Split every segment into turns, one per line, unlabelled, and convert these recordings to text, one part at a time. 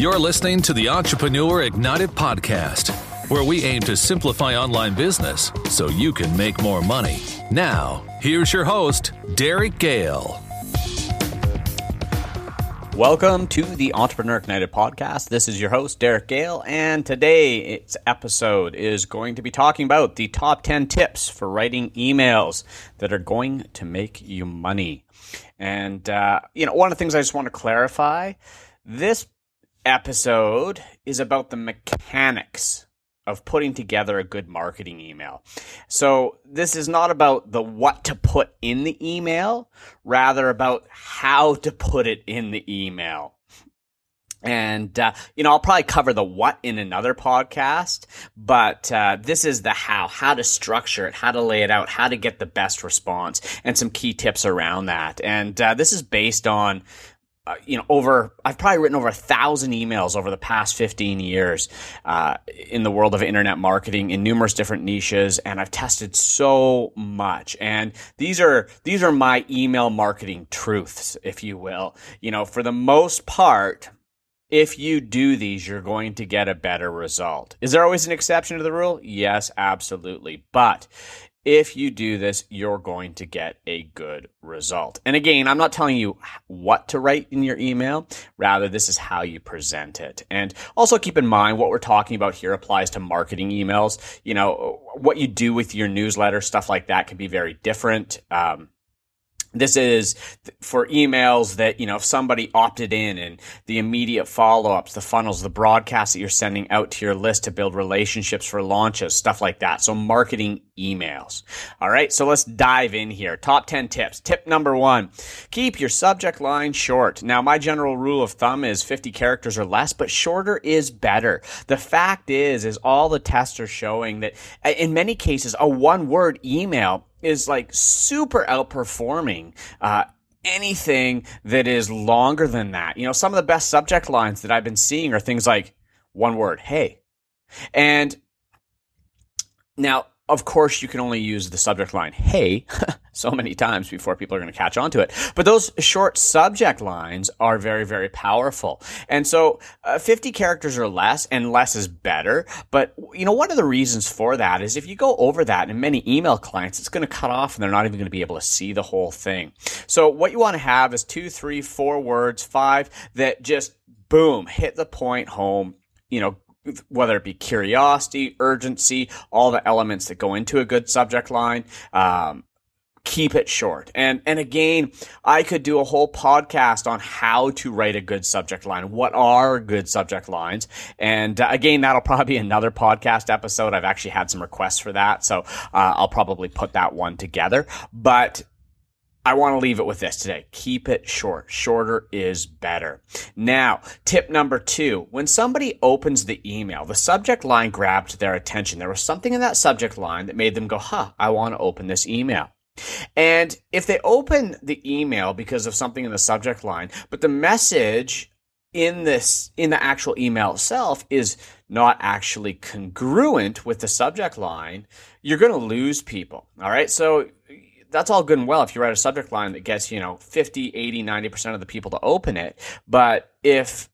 You're listening to the Entrepreneur Ignited podcast, where we aim to simplify online business so you can make more money. Now, here's your host, Derek Gehl.
Welcome to the Entrepreneur Ignited podcast. This is your host, Derek Gehl, and today's episode is going to be talking about the top 10 tips for writing emails that are going to make you money. And, uh, you know, one of the things I just want to clarify this episode is about the mechanics of putting together a good marketing email. So this is not about the what to put in the email, rather about how to put it in the email. And, uh, you know, I'll probably cover the what in another podcast, but uh, this is the how, how to structure it, how to lay it out, how to get the best response, and some key tips around that. And uh, this is based on uh, you know, over I've probably written over a thousand emails over the past 15 years uh, in the world of internet marketing in numerous different niches, and I've tested so much. And these are these are my email marketing truths, if you will. You know, for the most part, if you do these, you're going to get a better result. Is there always an exception to the rule? Yes, absolutely. But if you do this, you're going to get a good result. And again, I'm not telling you what to write in your email. Rather, this is how you present it. And also keep in mind what we're talking about here applies to marketing emails. You know, what you do with your newsletter, stuff like that can be very different. Um, this is for emails that, you know, if somebody opted in and the immediate follow ups, the funnels, the broadcasts that you're sending out to your list to build relationships for launches, stuff like that. So marketing emails. All right. So let's dive in here. Top 10 tips. Tip number one, keep your subject line short. Now, my general rule of thumb is 50 characters or less, but shorter is better. The fact is, is all the tests are showing that in many cases, a one word email is like super outperforming uh, anything that is longer than that. You know, some of the best subject lines that I've been seeing are things like one word, hey. And now of course, you can only use the subject line, hey, so many times before people are going to catch on to it. But those short subject lines are very, very powerful. And so uh, 50 characters or less, and less is better. But, you know, one of the reasons for that is if you go over that in many email clients, it's going to cut off and they're not even going to be able to see the whole thing. So what you want to have is two, three, four words, five that just boom, hit the point home you know, whether it be curiosity, urgency, all the elements that go into a good subject line. Um, keep it short. And and again, I could do a whole podcast on how to write a good subject line. What are good subject lines? And uh, again, that'll probably be another podcast episode. I've actually had some requests for that, so uh, I'll probably put that one together. But I want to leave it with this today. Keep it short. Shorter is better. Now, tip number two. When somebody opens the email, the subject line grabbed their attention. There was something in that subject line that made them go, huh, I want to open this email. And if they open the email because of something in the subject line, but the message in this, in the actual email itself is not actually congruent with the subject line, you're going to lose people. All right. So that's all good and well if you write a subject line that gets, you know, 50, 80, 90% of the people to open it. But if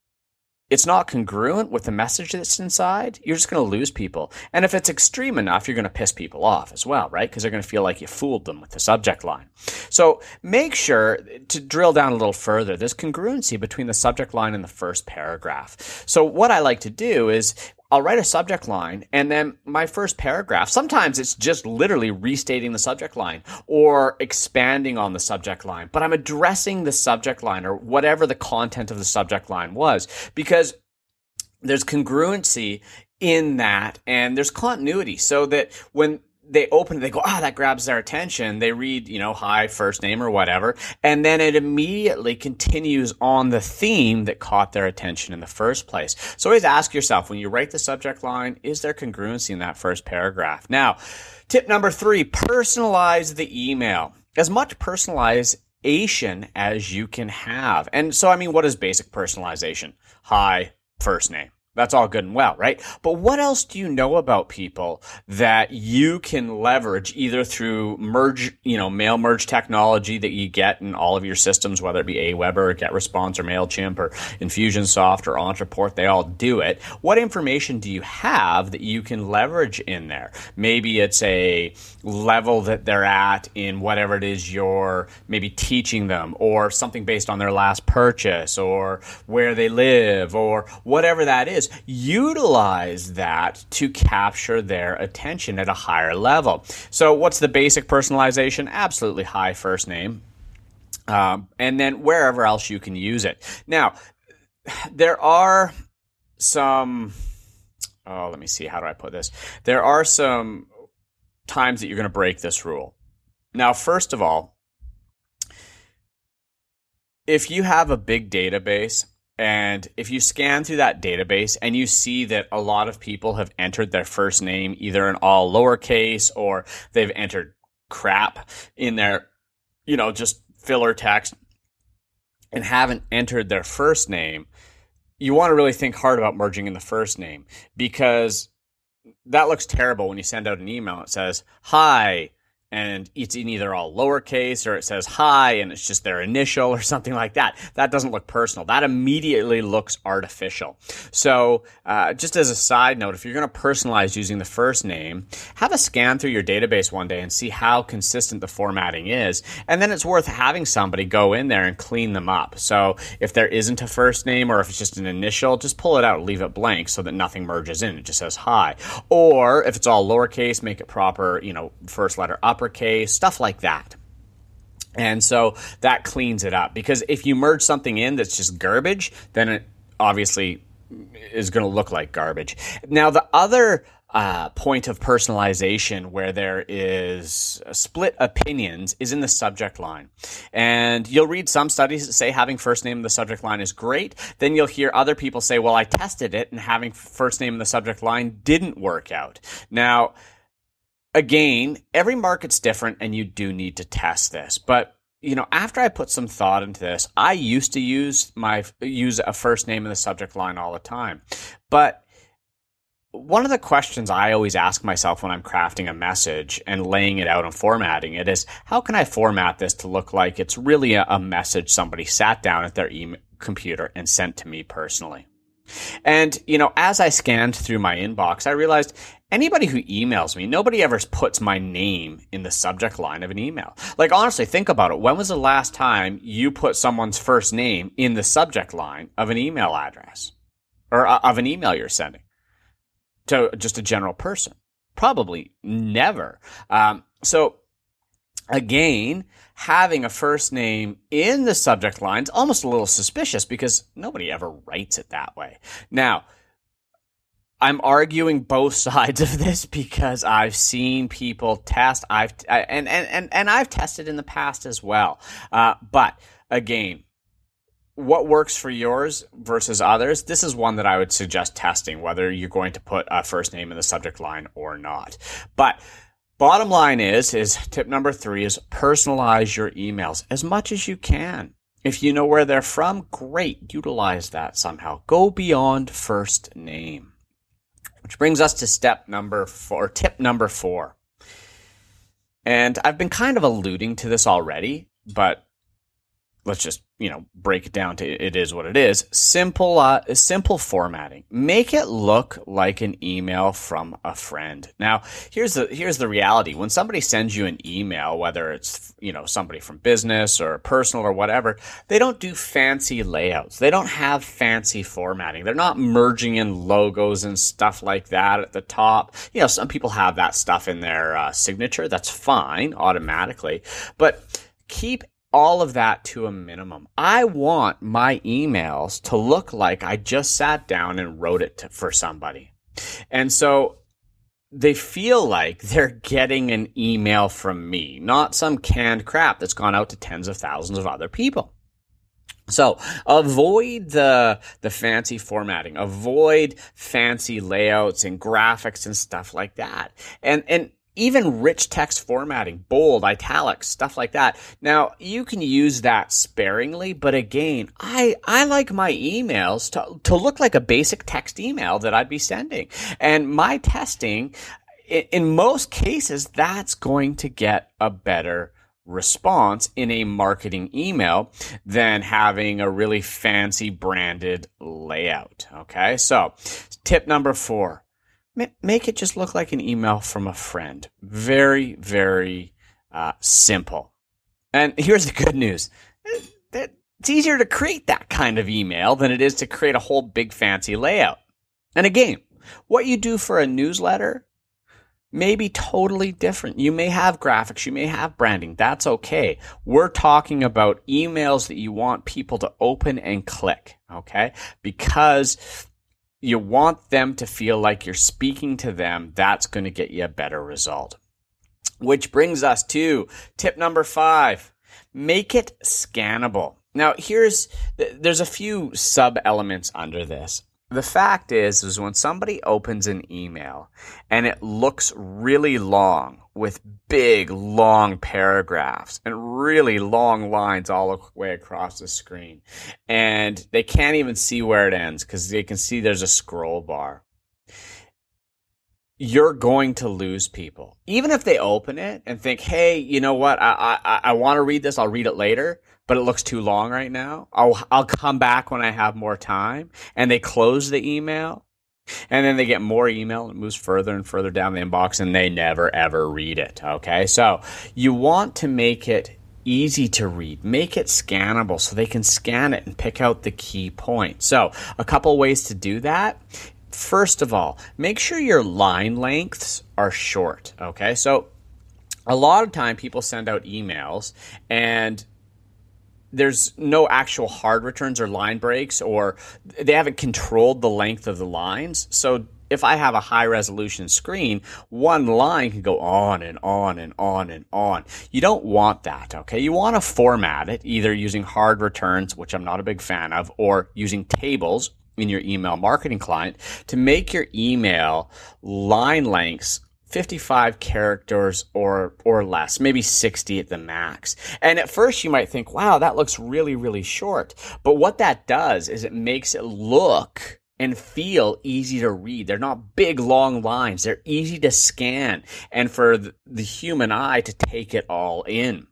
it's not congruent with the message that's inside, you're just going to lose people. And if it's extreme enough, you're going to piss people off as well, right? Because they're going to feel like you fooled them with the subject line. So make sure to drill down a little further, there's congruency between the subject line and the first paragraph. So what I like to do is I'll write a subject line and then my first paragraph, sometimes it's just literally restating the subject line or expanding on the subject line, but I'm addressing the subject line or whatever the content of the subject line was because there's congruency in that and there's continuity so that when they open it, they go, ah, oh, that grabs their attention. They read, you know, hi, first name or whatever. And then it immediately continues on the theme that caught their attention in the first place. So always ask yourself when you write the subject line, is there congruency in that first paragraph? Now, tip number three, personalize the email. As much personalization as you can have. And so, I mean, what is basic personalization? Hi, first name That's all good and well, right? But what else do you know about people that you can leverage either through merge, you know, mail merge technology that you get in all of your systems, whether it be Aweber or GetResponse or MailChimp or Infusionsoft or Ontraport, they all do it. What information do you have that you can leverage in there? Maybe it's a level that they're at in whatever it is you're maybe teaching them or something based on their last purchase or where they live or whatever that is utilize that to capture their attention at a higher level. So, what's the basic personalization? Absolutely hi first name. Um, and then wherever else you can use it. Now, there are some, oh, let me see, how do I put this? There are some times that you're going to break this rule. Now, first of all, if you have a big database and if you scan through that database and you see that a lot of people have entered their first name either in all lowercase or they've entered crap in their, you know, just filler text and haven't entered their first name, you want to really think hard about merging in the first name because that looks terrible when you send out an email. It says, Hi, and it's in either all lowercase or it says hi and it's just their initial or something like that. That doesn't look personal. That immediately looks artificial. So, uh, just as a side note, if you're going to personalize using the first name, have a scan through your database one day and see how consistent the formatting is. And then it's worth having somebody go in there and clean them up. So, if there isn't a first name or if it's just an initial, just pull it out, leave it blank so that nothing merges in. It just says hi. Or if it's all lowercase, make it proper, you know, first letter up uppercase, stuff like that. And so that cleans it up because if you merge something in that's just garbage, then it obviously is going to look like garbage. Now, the other uh, point of personalization where there is split opinions is in the subject line. And you'll read some studies that say having first name in the subject line is great. Then you'll hear other people say, well, I tested it and having first name in the subject line didn't work out. Now, again, every market's different and you do need to test this. But you know, after I put some thought into this, I used to use my use a first name in the subject line all the time. But one of the questions I always ask myself when I'm crafting a message and laying it out and formatting it is how can I format this to look like it's really a, a message somebody sat down at their email computer and sent to me personally? And, you know, as I scanned through my inbox, I realized anybody who emails me, nobody ever puts my name in the subject line of an email. Like, honestly, think about it. When was the last time you put someone's first name in the subject line of an email address or uh, of an email you're sending to just a general person? Probably never. Um, so, again, having a first name in the subject line is almost a little suspicious because nobody ever writes it that way. Now, I'm arguing both sides of this because I've seen people test. I've and and and, and I've tested in the past as well. Uh, but again, what works for yours versus others? This is one that I would suggest testing whether you're going to put a first name in the subject line or not. But bottom line is is tip number three is personalize your emails as much as you can. If you know where they're from, great. Utilize that somehow. Go beyond first name. Which brings us to step number four, tip number four. And I've been kind of alluding to this already, but let's just you know break it down to it is what it is. Simple uh, simple formatting. Make it look like an email from a friend. Now here's the here's the reality. When somebody sends you an email whether it's you know somebody from business or personal or whatever they don't do fancy layouts. They don't have fancy formatting. They're not merging in logos and stuff like that at the top. You know some people have that stuff in their uh, signature. That's fine automatically. But keep all of that to a minimum. I want my emails to look like I just sat down and wrote it to, for somebody. And so they feel like they're getting an email from me, not some canned crap that's gone out to tens of thousands of other people. So avoid the the fancy formatting, avoid fancy layouts and graphics and stuff like that. And and even rich text formatting, bold, italics, stuff like that. Now, you can use that sparingly, but again, I, I like my emails to, to look like a basic text email that I'd be sending. And my testing, in, most cases, that's going to get a better response in a marketing email than having a really fancy branded layout. Okay. So tip number four, make it just look like an email from a friend. Very, very uh, simple. And here's the good news. It's easier to create that kind of email than it is to create a whole big fancy layout. And again, what you do for a newsletter may be totally different. You may have graphics, you may have branding. That's okay. We're talking about emails that you want people to open and click, okay? Because you want them to feel like you're speaking to them. That's going to get you a better result. Which brings us to tip number five. Make it scannable. Now, here's, there's a few sub elements under this the fact is is when somebody opens an email and it looks really long with big long paragraphs and really long lines all the way across the screen and they can't even see where it ends because they can see there's a scroll bar you're going to lose people even if they open it and think hey you know what i i, I want to read this i'll read it later but it looks too long right now. I'll I'll come back when I have more time. And they close the email. And then they get more email and it moves further and further down the inbox and they never ever read it. Okay. So you want to make it easy to read. Make it scannable so they can scan it and pick out the key points. So a couple ways to do that. First of all, make sure your line lengths are short. Okay. So a lot of time people send out emails and there's no actual hard returns or line breaks, or they haven't controlled the length of the lines. So if I have a high resolution screen, one line can go on and on and on and on. You don't want that, okay? You want to format it either using hard returns, which I'm not a big fan of, or using tables in your email marketing client to make your email line lengths 55 characters or or less, maybe 60 at the max. And at first you might think, "Wow, that looks really really short." But what that does is it makes it look and feel easy to read. They're not big long lines. They're easy to scan and for the human eye to take it all in.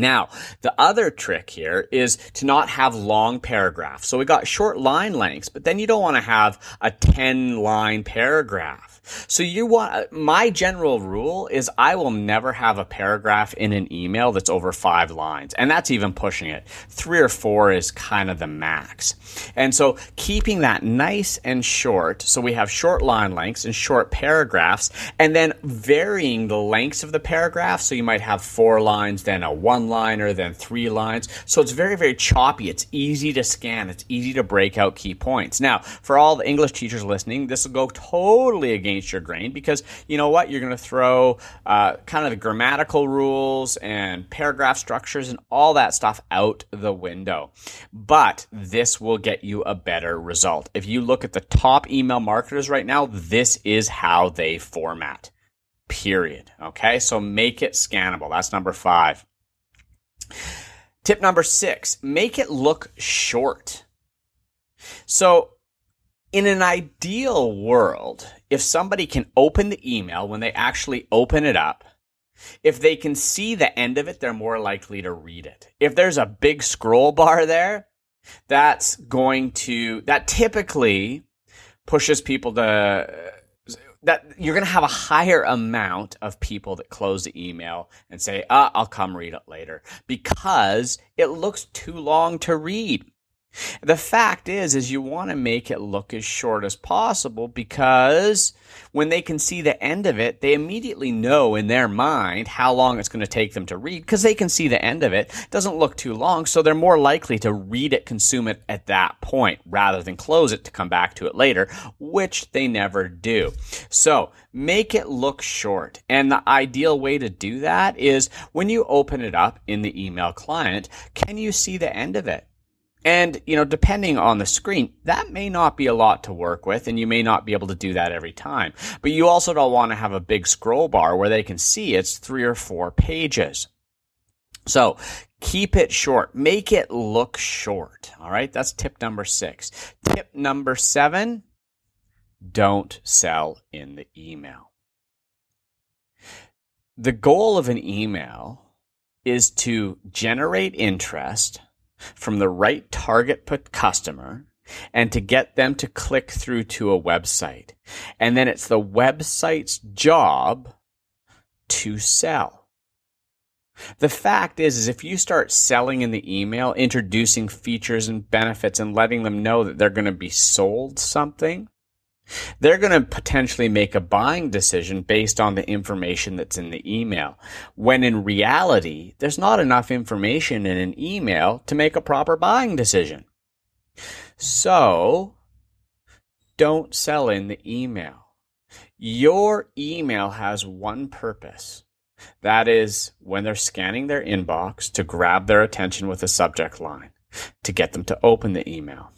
Now, the other trick here is to not have long paragraphs. So we got short line lengths, but then you don't want to have a 10 line paragraph. So you want my general rule is I will never have a paragraph in an email that's over five lines, and that's even pushing it. Three or four is kind of the max. And so keeping that nice and short, so we have short line lengths and short paragraphs, and then varying the lengths of the paragraph. So you might have four lines, then a one liner, then three lines. So it's very, very choppy. It's easy to scan. It's easy to break out key points. Now, for all the English teachers listening, this will go totally against against your grain because you know what? You're going to throw uh, kind of the grammatical rules and paragraph structures and all that stuff out the window. But this will get you a better result. If you look at the top email marketers right now, this is how they format. Period. Okay, so make it scannable. That's number five. Tip number six make it look short. So, in an ideal world, if somebody can open the email when they actually open it up, if they can see the end of it, they're more likely to read it. If there's a big scroll bar there, that's going to, that typically pushes people to, that you're going to have a higher amount of people that close the email and say, ah, I'll come read it later because it looks too long to read. The fact is, is you want to make it look as short as possible because when they can see the end of it, they immediately know in their mind how long it's going to take them to read because they can see the end of it. it. Doesn't look too long, so they're more likely to read it, consume it at that point rather than close it to come back to it later, which they never do. So make it look short. And the ideal way to do that is when you open it up in the email client, can you see the end of it? And, you know, depending on the screen, that may not be a lot to work with and you may not be able to do that every time. But you also don't want to have a big scroll bar where they can see it's three or four pages. So keep it short. Make it look short. All right. That's tip number six. Tip number seven. Don't sell in the email. The goal of an email is to generate interest from the right target customer and to get them to click through to a website. And then it's the website's job to sell. The fact is, is if you start selling in the email, introducing features and benefits and letting them know that they're going to be sold something, they're going to potentially make a buying decision based on the information that's in the email. When in reality, there's not enough information in an email to make a proper buying decision. So, don't sell in the email. Your email has one purpose. That is when they're scanning their inbox to grab their attention with a subject line, to get them to open the email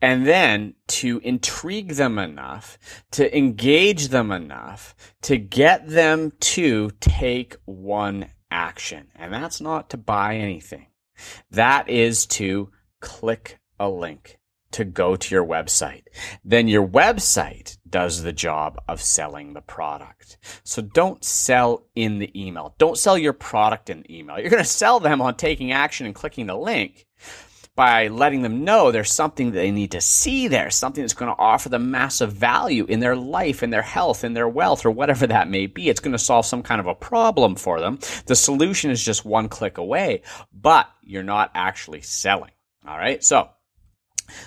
and then to intrigue them enough, to engage them enough, to get them to take one action. And that's not to buy anything. That is to click a link to go to your website. Then your website does the job of selling the product. So don't sell in the email. Don't sell your product in the email. You're going to sell them on taking action and clicking the link by letting them know there's something that they need to see there, something that's going to offer them massive value in their life, in their health, in their wealth, or whatever that may be. It's going to solve some kind of a problem for them. The solution is just one click away, but you're not actually selling. All right. So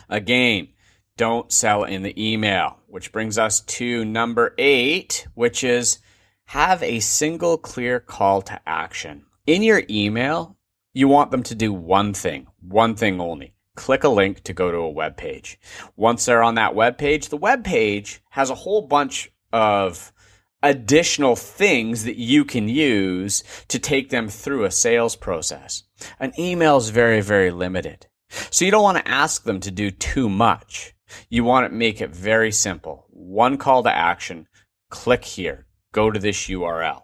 again, don't sell in the email, which brings us to number eight, which is have a single clear call to action. In your email, you want them to do one thing, one thing only. Click a link to go to a web page. Once they're on that web page, the web page has a whole bunch of additional things that you can use to take them through a sales process. An email is very, very limited. So you don't want to ask them to do too much. You want to make it very simple. One call to action. Click here. Go to this URL.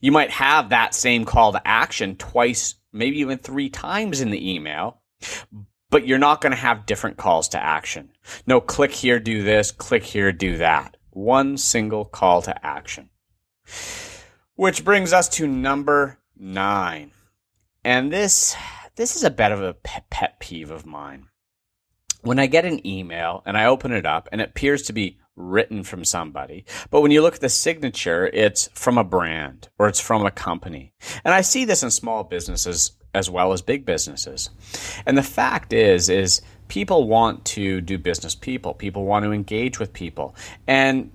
You might have that same call to action twice maybe even three times in the email, but you're not going to have different calls to action. No, click here, do this, click here, do that. One single call to action. Which brings us to number nine. And this, this is a bit of a pet peeve of mine. When I get an email and I open it up and it appears to be written from somebody. But when you look at the signature, it's from a brand or it's from a company. And I see this in small businesses as well as big businesses. And the fact is, is people want to do business people. People want to engage with people. And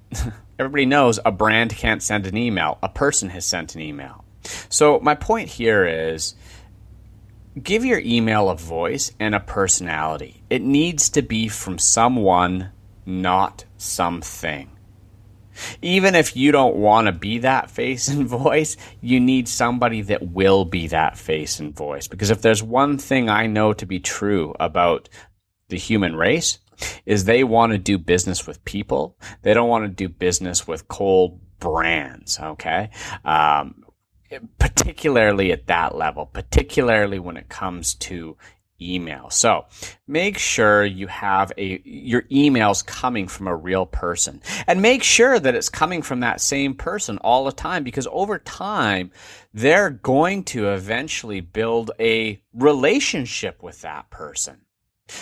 everybody knows a brand can't send an email. A person has sent an email. So my point here is give your email a voice and a personality. It needs to be from someone not something. Even if you don't want to be that face and voice, you need somebody that will be that face and voice. Because if there's one thing I know to be true about the human race, is they want to do business with people. They don't want to do business with cold brands. Okay. Um, particularly at that level, particularly when it comes to email. So make sure you have a, your emails coming from a real person and make sure that it's coming from that same person all the time because over time, they're going to eventually build a relationship with that person.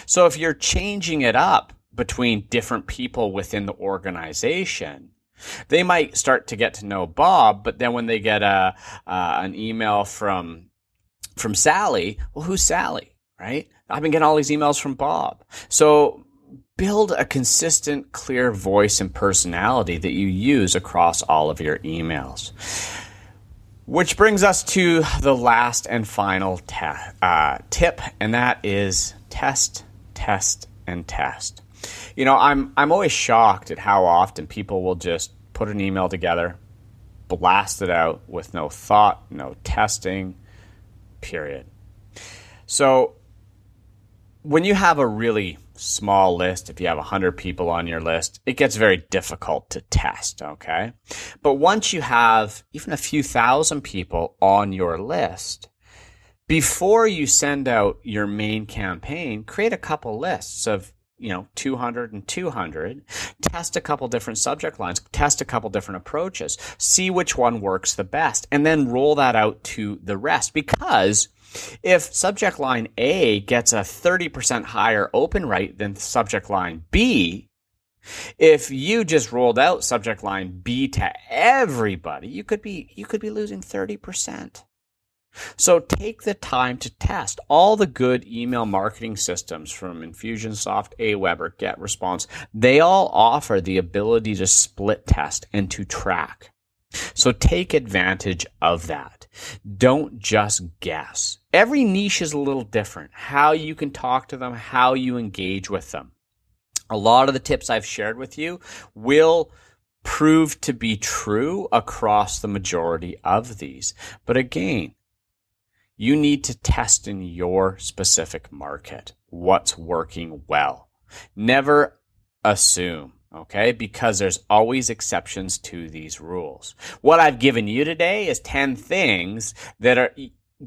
So if you're changing it up between different people within the organization, they might start to get to know Bob, but then when they get a uh, an email from from Sally, well, who's Sally? Right? I've been getting all these emails from Bob. So build a consistent, clear voice and personality that you use across all of your emails. Which brings us to the last and final uh, tip, and that is test, test, and test. You know, I'm I'm always shocked at how often people will just put an email together, blast it out with no thought, no testing, period. So when you have a really small list, if you have 100 people on your list, it gets very difficult to test, okay? But once you have even a few thousand people on your list, before you send out your main campaign, create a couple lists of you know 200 and 200 test a couple different subject lines test a couple different approaches see which one works the best and then roll that out to the rest because if subject line A gets a 30% higher open rate than subject line B, if you just rolled out subject line B to everybody, you could be you could be losing 30%. So take the time to test all the good email marketing systems from Infusionsoft, Aweber, GetResponse. They all offer the ability to split test and to track. So take advantage of that. Don't just guess. Every niche is a little different. How you can talk to them, how you engage with them. A lot of the tips I've shared with you will prove to be true across the majority of these. But again, you need to test in your specific market what's working well. Never assume okay? Because there's always exceptions to these rules. What I've given you today is 10 things that are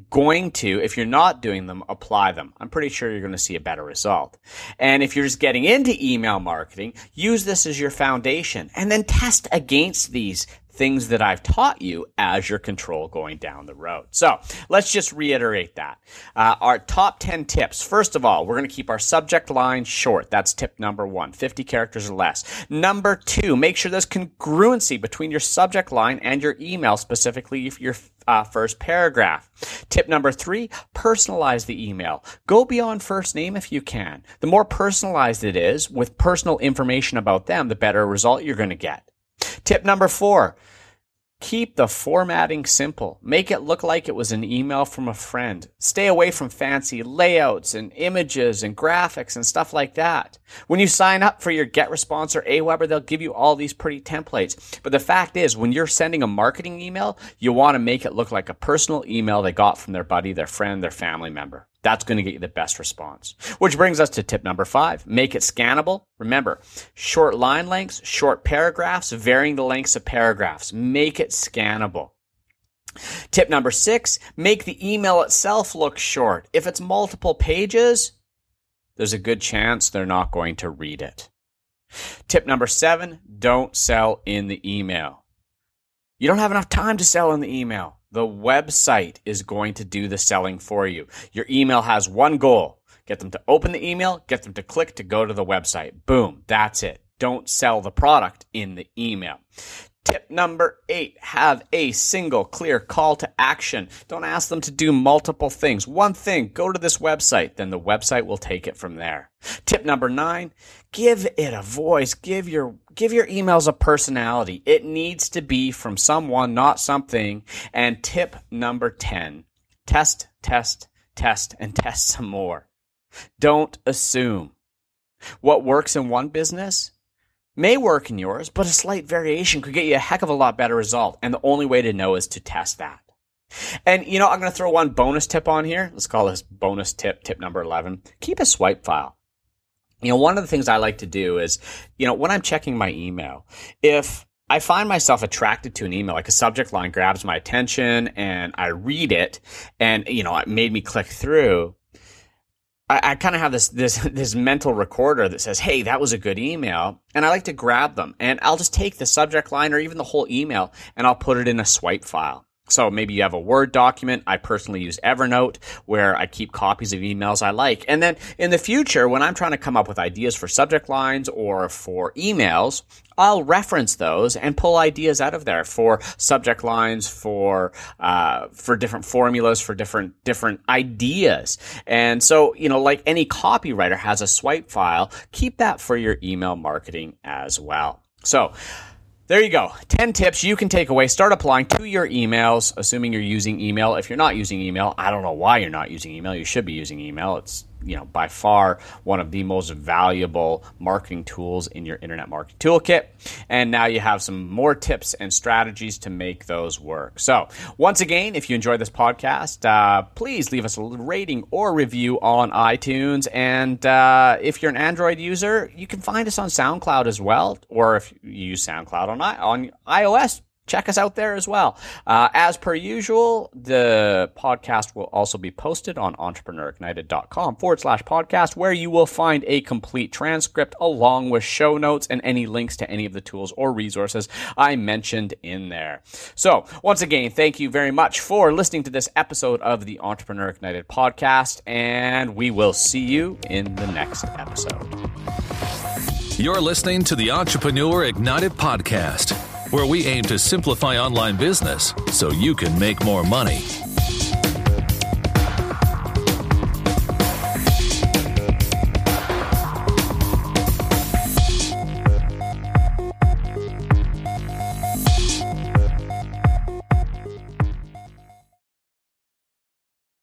going to, if you're not doing them, apply them. I'm pretty sure you're going to see a better result. And if you're just getting into email marketing, use this as your foundation and then test against these things that I've taught you as your control going down the road. So let's just reiterate that. Uh, our top 10 tips. First of all, we're going to keep our subject line short. That's tip number one, 50 characters or less. Number two, make sure there's congruency between your subject line and your email, specifically your uh, first paragraph. Tip number three, personalize the email. Go beyond first name if you can. The more personalized it is with personal information about them, the better result you're going to get. Tip number four, Keep the formatting simple. Make it look like it was an email from a friend. Stay away from fancy layouts and images and graphics and stuff like that. When you sign up for your GetResponse or Aweber, they'll give you all these pretty templates. But the fact is, when you're sending a marketing email, you want to make it look like a personal email they got from their buddy, their friend, their family member. That's going to get you the best response. Which brings us to tip number five. Make it scannable. Remember, short line lengths, short paragraphs, varying the lengths of paragraphs. Make it scannable. Tip number six, make the email itself look short. If it's multiple pages, there's a good chance they're not going to read it. Tip number seven, don't sell in the email. You don't have enough time to sell in the email. The website is going to do the selling for you. Your email has one goal. Get them to open the email, get them to click to go to the website. Boom. That's it. Don't sell the product in the email. Tip number eight, have a single clear call to action. Don't ask them to do multiple things. One thing, go to this website, then the website will take it from there. Tip number nine, give it a voice. Give your, give your emails a personality. It needs to be from someone, not something. And tip number 10, test, test, test, and test some more. Don't assume. What works in one business may work in yours, but a slight variation could get you a heck of a lot better result. And the only way to know is to test that. And you know, I'm going to throw one bonus tip on here. Let's call this bonus tip, tip number 11. Keep a swipe file. You know, one of the things I like to do is, you know, when I'm checking my email, if I find myself attracted to an email, like a subject line grabs my attention and I read it and, you know, it made me click through. I, I kind of have this this this mental recorder that says, "Hey, that was a good email," and I like to grab them, and I'll just take the subject line or even the whole email, and I'll put it in a swipe file. So maybe you have a Word document. I personally use Evernote where I keep copies of emails I like. And then in the future, when I'm trying to come up with ideas for subject lines or for emails, I'll reference those and pull ideas out of there for subject lines, for uh, for different formulas, for different different ideas. And so, you know, like any copywriter has a swipe file, keep that for your email marketing as well. So there you go. 10 tips you can take away. Start applying to your emails, assuming you're using email. If you're not using email, I don't know why you're not using email. You should be using email. It's you know, by far one of the most valuable marketing tools in your internet marketing toolkit. And now you have some more tips and strategies to make those work. So, once again, if you enjoyed this podcast, uh, please leave us a rating or review on iTunes. And uh, if you're an Android user, you can find us on SoundCloud as well. Or if you use SoundCloud on, on iOS, check us out there as well. Uh, as per usual, the podcast will also be posted on entrepreneurignited.com forward slash podcast, where you will find a complete transcript along with show notes and any links to any of the tools or resources I mentioned in there. So, once again, thank you very much for listening to this episode of the Entrepreneur Ignited podcast, and we will see you in the next episode.
You're listening to the Entrepreneur Ignited podcast where we aim to simplify online business so you can make more money.